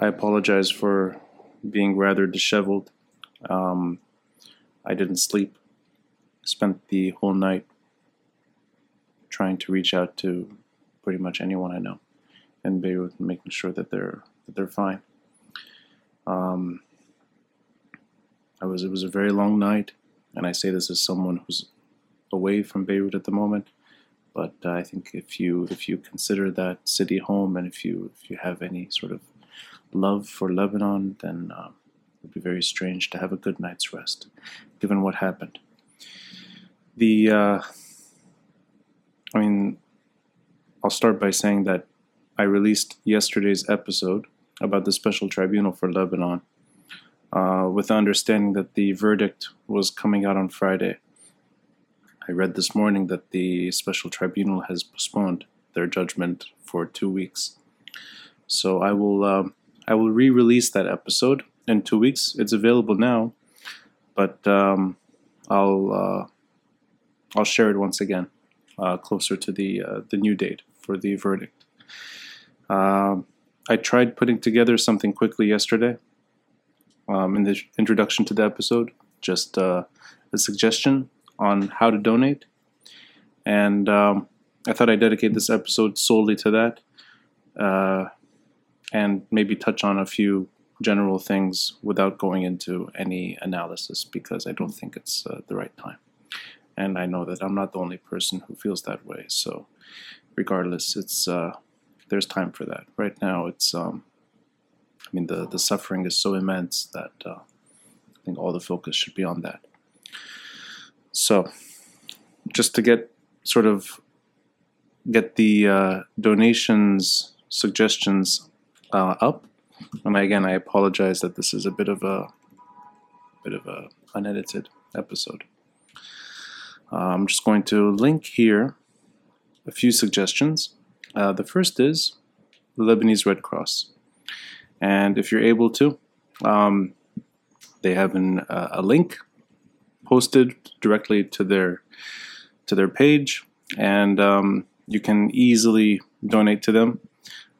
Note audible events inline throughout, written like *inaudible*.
I apologize for being rather disheveled. Um, I didn't sleep. Spent the whole night trying to reach out to pretty much anyone I know in Beirut making sure that they're that they're fine. Um, I was it was a very long night, and I say this as someone who's away from Beirut at the moment. But I think if you if you consider that city home, and if you if you have any sort of love for Lebanon, then uh, it would be very strange to have a good night's rest, given what happened. The uh, I mean, I'll start by saying that I released yesterday's episode about the special tribunal for Lebanon uh, with the understanding that the verdict was coming out on Friday. I read this morning that the special tribunal has postponed their judgment for two weeks. So I will um, I will re-release that episode in two weeks. It's available now, but um, I'll uh, I'll share it once again uh, closer to the uh, the new date for the verdict. Um, I tried putting together something quickly yesterday um, in the introduction to the episode, just uh, a suggestion on how to donate. And um, I thought I'd dedicate this episode solely to that uh, and maybe touch on a few general things without going into any analysis because I don't think it's uh, the right time. And I know that I'm not the only person who feels that way. So, regardless, it's uh, there's time for that. Right now, it's um, I mean, the, the suffering is so immense that uh, I think all the focus should be on that. So, just to get sort of get the uh, donations suggestions uh, up, and again, I apologize that this is a bit of a bit of a unedited episode. Uh, I'm just going to link here a few suggestions. Uh, the first is the Lebanese Red Cross. And if you're able to, um, they have an, uh, a link posted directly to their to their page, and um, you can easily donate to them.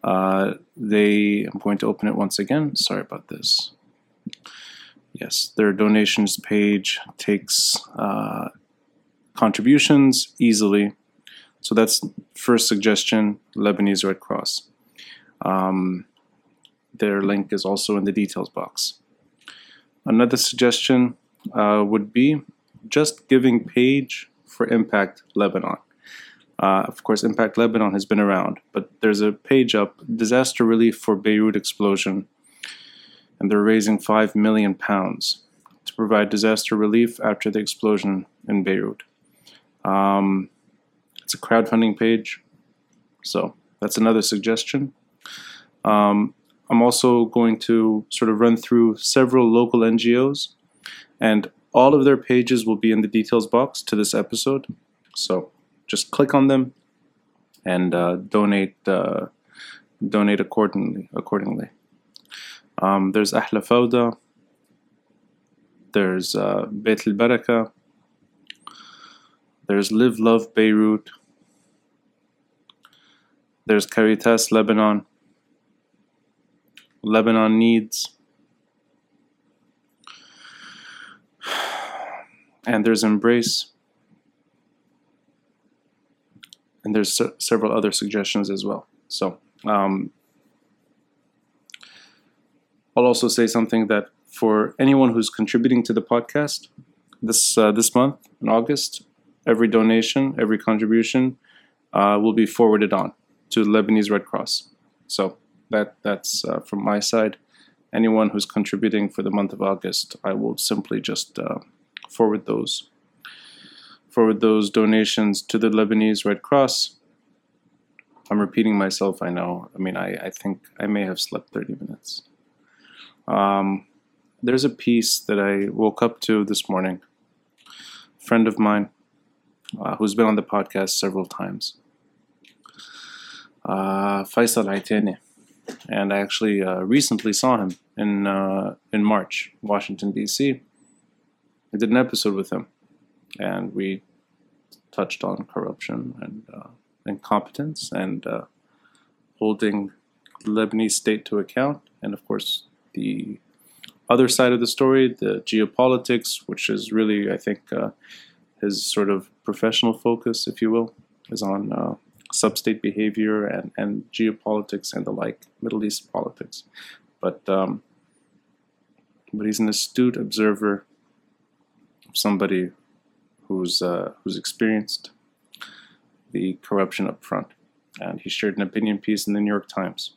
Uh, they, I'm going to open it once again. Sorry about this. Yes, their donations page takes uh, contributions easily. So that's first suggestion, Lebanese Red Cross. Um, their link is also in the details box. Another suggestion uh, would be just giving page for Impact Lebanon. Uh, of course, Impact Lebanon has been around, but there's a page up Disaster Relief for Beirut Explosion, and they're raising 5 million pounds to provide disaster relief after the explosion in Beirut. Um, it's a crowdfunding page, so that's another suggestion. Um, I'm also going to sort of run through several local NGOs, and all of their pages will be in the details box to this episode. So just click on them and uh, donate uh, donate accordingly. Accordingly, um, there's Ahla Fawda. There's uh, Beit El Baraka. There's Live Love Beirut. There's Caritas Lebanon. Lebanon needs. *sighs* And there's Embrace. And there's se- several other suggestions as well. So, um, I'll also say something that for anyone who's contributing to the podcast this uh, this month in August, every donation, every contribution uh, will be forwarded on to the Lebanese Red Cross. So that that's uh, from my side. Anyone who's contributing for the month of August, I will simply just uh, forward those forward those donations to the Lebanese Red Cross. I'm repeating myself. I know. I mean, I, I think I may have slept 30 minutes. Um, there's a piece that I woke up to this morning. A friend of mine uh, who's been on the podcast several times. Uh, Faysal Itani and I actually uh, recently saw him in uh, in March, Washington D.C. I did an episode with him, and we touched on corruption and uh, incompetence and uh, holding the Lebanese state to account. and of course the other side of the story, the geopolitics, which is really, I think, uh, his sort of professional focus, if you will, is on uh, substate behavior and, and geopolitics and the like, Middle East politics. But um, but he's an astute observer, somebody who's uh, who's experienced the corruption up front, and he shared an opinion piece in the New York Times.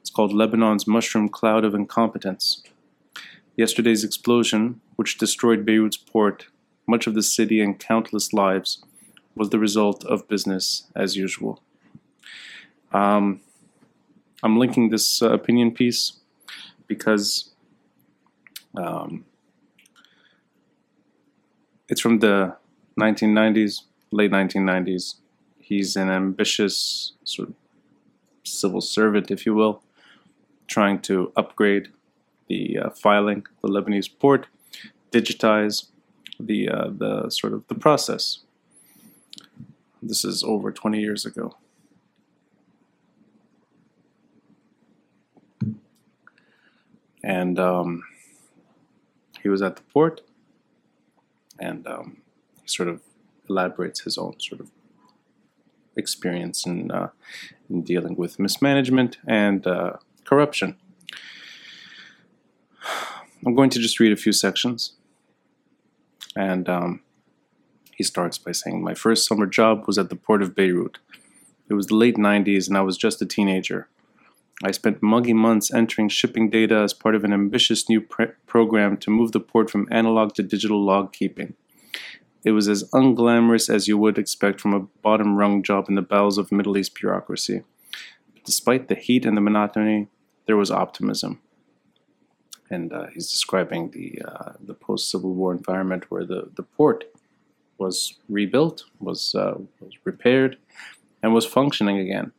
It's called Lebanon's Mushroom Cloud of Incompetence. Yesterday's explosion, which destroyed Beirut's port, much of the city, and countless lives, was the result of business as usual. Um, I'm linking this uh, opinion piece because um, it's from the 1990s, late 1990s. He's an ambitious sort of civil servant, if you will, trying to upgrade the uh, filing, the Lebanese port, digitize the uh, the sort of the process. This is over 20 years ago. And um, he was at the port, and um, he sort of elaborates his own sort of experience in, uh, in dealing with mismanagement and uh, corruption. I'm going to just read a few sections. And um, he starts by saying, My first summer job was at the port of Beirut. It was the late 90s, and I was just a teenager. I spent muggy months entering shipping data as part of an ambitious new program to move the port from analog to digital log keeping. It was as unglamorous as you would expect from a bottom rung job in the bowels of Middle East bureaucracy. But despite the heat and the monotony, there was optimism and uh, he's describing the uh, the post Civil War environment where the, the port was rebuilt, was uh, was repaired, and was functioning again.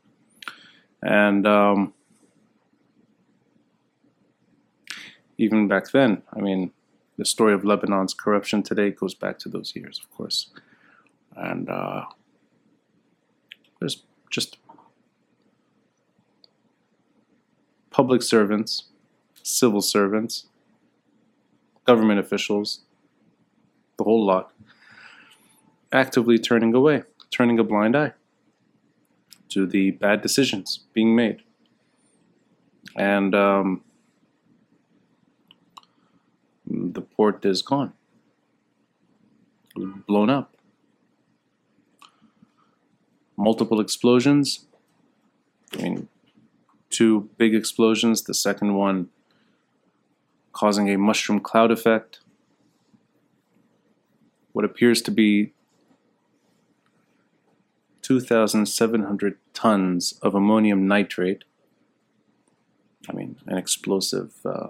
And um, even back then, I mean, the story of Lebanon's corruption today goes back to those years, of course. And uh, there's just public servants civil servants, government officials, the whole lot, actively turning away, turning a blind eye to the bad decisions being made. And um, the port is gone, blown up. Multiple explosions. I mean, two big explosions. The second one causing a mushroom cloud effect. What appears to be 2,700 tons of ammonium nitrate, I mean, an explosive uh,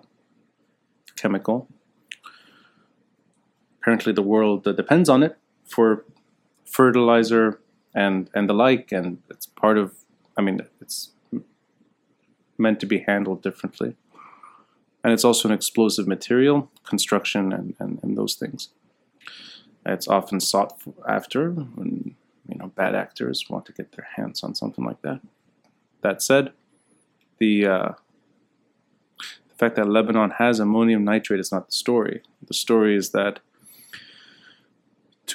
chemical. Apparently, the world depends on it for fertilizer and, and the like, and it's part of, I mean, it's meant to be handled differently and it's also an explosive material, construction, and, and, and those things. It's often sought after when you know bad actors want to get their hands on something like that. That said, the uh, the fact that Lebanon has ammonium nitrate is not the story. The story is that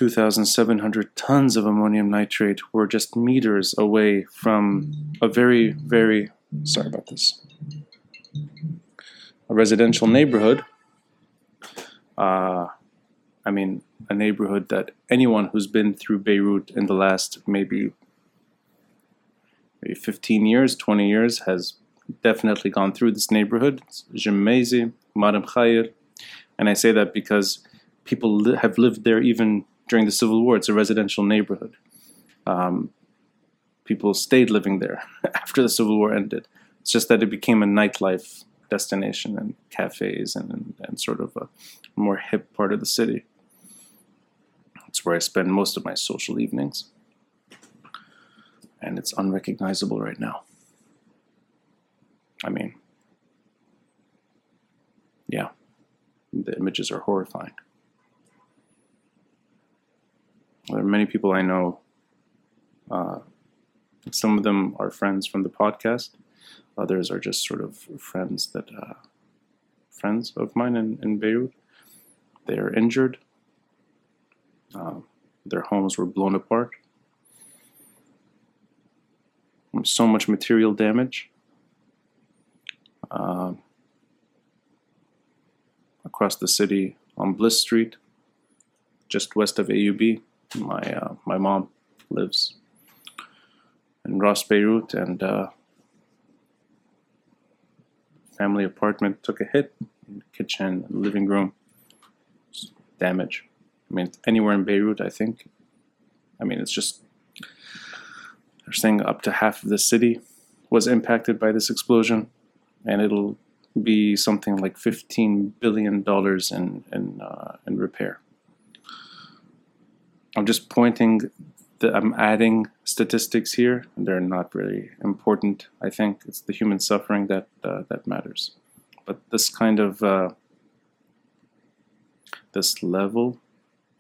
2,700 tons of ammonium nitrate were just meters away from a very, very sorry about this a residential neighborhood. Uh, I mean, a neighborhood that anyone who's been through Beirut in the last maybe maybe 15 years, 20 years has definitely gone through this neighborhood. It's Gemmayzeh, Mar Mikhael. And I say that because people li- have lived there even during the Civil War. It's a residential neighborhood. Um, people stayed living there *laughs* after the Civil War ended. It's just that it became a nightlife destination and cafes and, and, and sort of a more hip part of the city. It's where I spend most of my social evenings. And it's unrecognizable right now. I mean, yeah, the images are horrifying. There are many people I know. Uh, some of them are friends from the podcast, Others are just sort of friends that uh, friends of mine in, in Beirut. They are injured. Uh, their homes were blown apart. So much material damage. Uh, across the city on Bliss Street, just west of AUB. My uh, my mom lives in Ras Beirut, and uh, family apartment took a hit. Kitchen, living room, damage. I mean, anywhere in Beirut, I think. I mean, it's just they're saying up to half of the city was impacted by this explosion, and it'll be something like fifteen billion dollars in in uh, in repair. I'm just pointing that I'm adding statistics here. They're not really important. I think it's the human suffering that uh, that matters. But this kind of uh, this level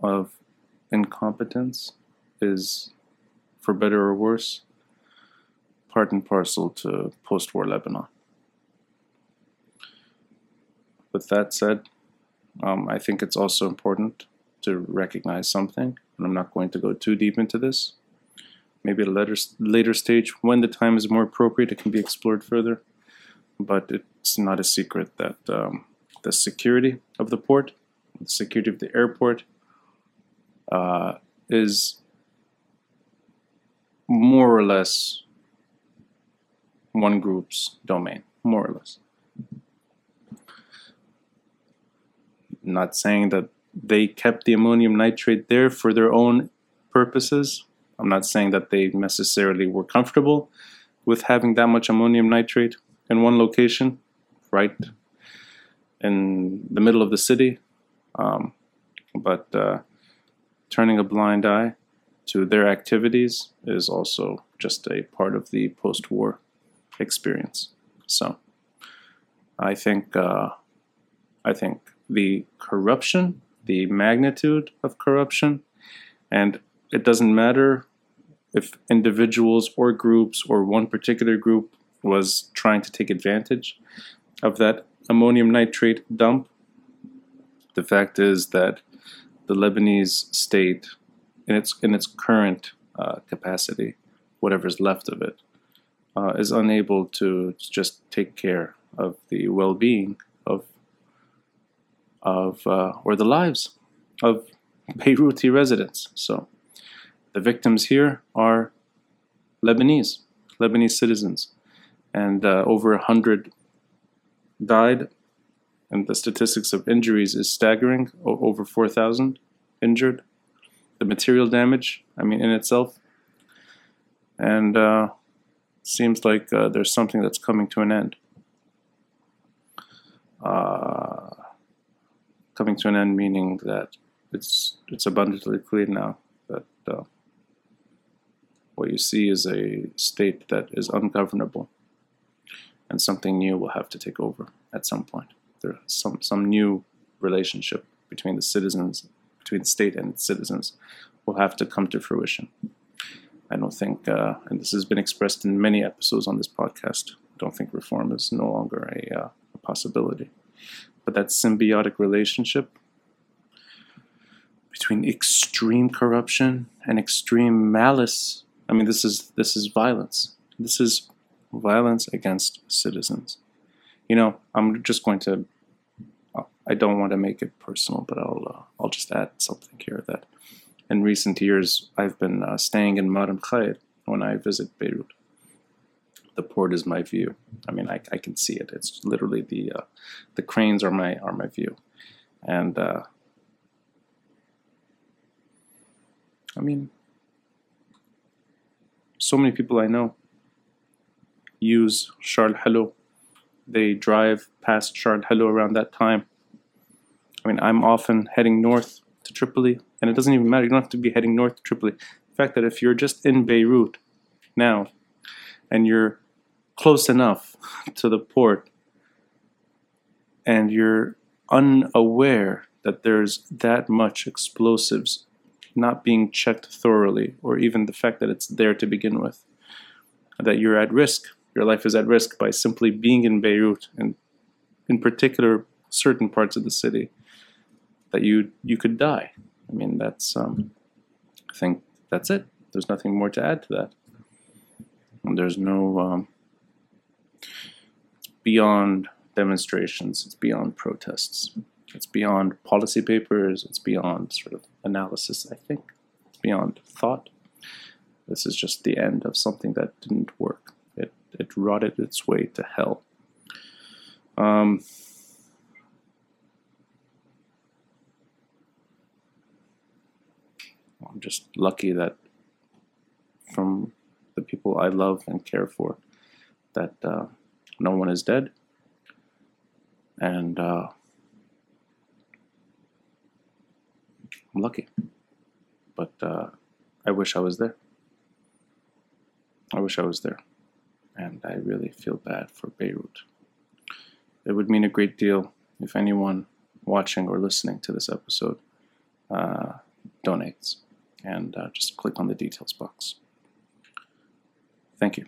of incompetence is, for better or worse, part and parcel to post-war Lebanon. With that said, um, I think it's also important to recognize something, and I'm not going to go too deep into this. Maybe at a later, later stage, when the time is more appropriate, it can be explored further. But it's not a secret that um, the security of the port, the security of the airport, uh, is more or less one group's domain, more or less. not saying that they kept the ammonium nitrate there for their own purposes. I'm not saying that they necessarily were comfortable with having that much ammonium nitrate in one location, right in the middle of the city. Um, but uh, turning a blind eye to their activities is also just a part of the post war experience. So I think, uh, I think the corruption, the magnitude of corruption, and it doesn't matter if individuals or groups or one particular group was trying to take advantage of that ammonium nitrate dump. The fact is that the Lebanese state, in its in its current uh, capacity, whatever's left of it, uh, is unable to just take care of the well-being of uh, or the lives of Beiruti residents. So the victims here are Lebanese, Lebanese citizens, and uh, over a hundred died. And the statistics of injuries is staggering. O- over four thousand injured. The material damage, I mean, in itself, and uh, seems like uh, there's something that's coming to an end. Uh, coming to an end, meaning that it's it's abundantly clear now that uh, what you see is a state that is ungovernable, and something new will have to take over at some point. There's some some new relationship between the citizens, between the state and its citizens, will have to come to fruition. I don't think, uh, and this has been expressed in many episodes on this podcast. I don't think reform is no longer a, uh, a possibility but that symbiotic relationship between extreme corruption and extreme malice i mean this is this is violence. This is violence against citizens. You know i'm just going to i don't want to make it personal but i'll uh, i'll just add something here that in recent years i've been uh, staying in Mar Mikhael when i visit beirut the port is my view. I mean, I, I can see it. It's literally the uh, the cranes are my are my view, and uh, I mean, so many people I know use Charles Helou. They drive past Charles Helou around that time. I mean, I'm often heading north to Tripoli, and it doesn't even matter. You don't have to be heading north to Tripoli. The fact that if you're just in Beirut now, and you're close enough to the port and you're unaware that there's that much explosives not being checked thoroughly, or even the fact that it's there to begin with, that you're at risk your life is at risk by simply being in Beirut and in particular certain parts of the city that you you could die. I mean that's um, I think that's it. There's nothing more to add to that. And there's no um, beyond demonstrations. It's beyond protests. It's beyond policy papers. It's beyond sort of analysis. I think it's beyond thought. This is just the end of something that didn't work. It it rotted its way to hell. Um, I'm just lucky that from the people I love and care for, that uh, no one is dead, and uh, I'm lucky. But uh, I wish I was there. I wish I was there, and I really feel bad for Beirut. It would mean a great deal if anyone watching or listening to this episode uh, donates and uh, just click on the details box. Thank you.